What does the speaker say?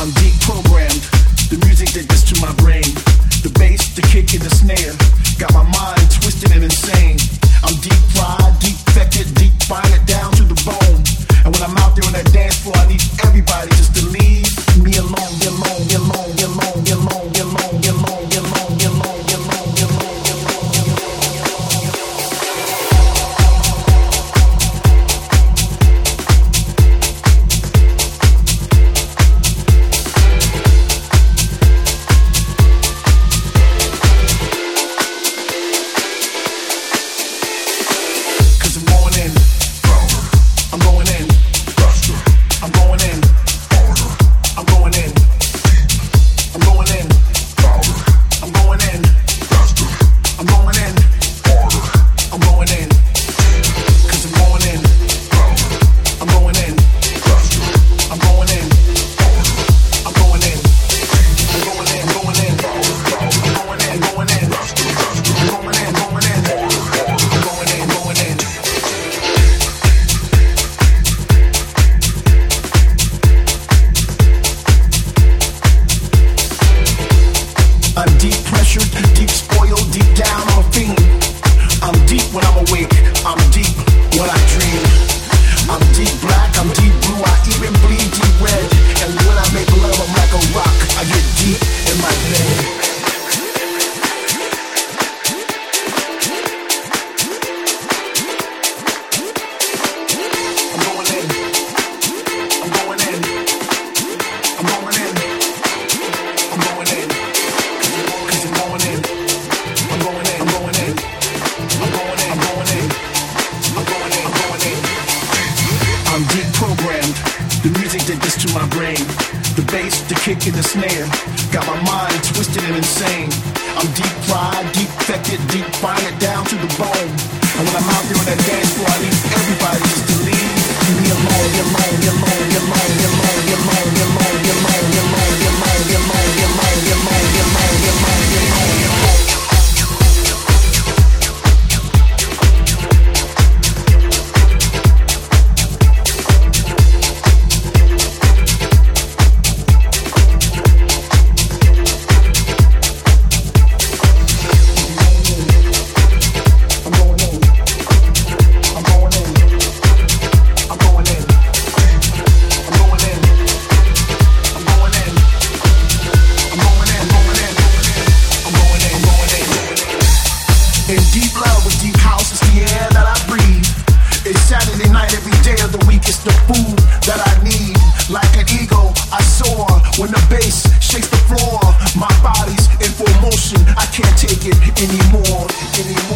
I'm deep. my brain. The bass, the kick, and the snare got my mind twisted and insane. I'm deep fried, deep fected, deep fried down to the bone. And when I'm out there on that dance floor, I need anymore, anymore.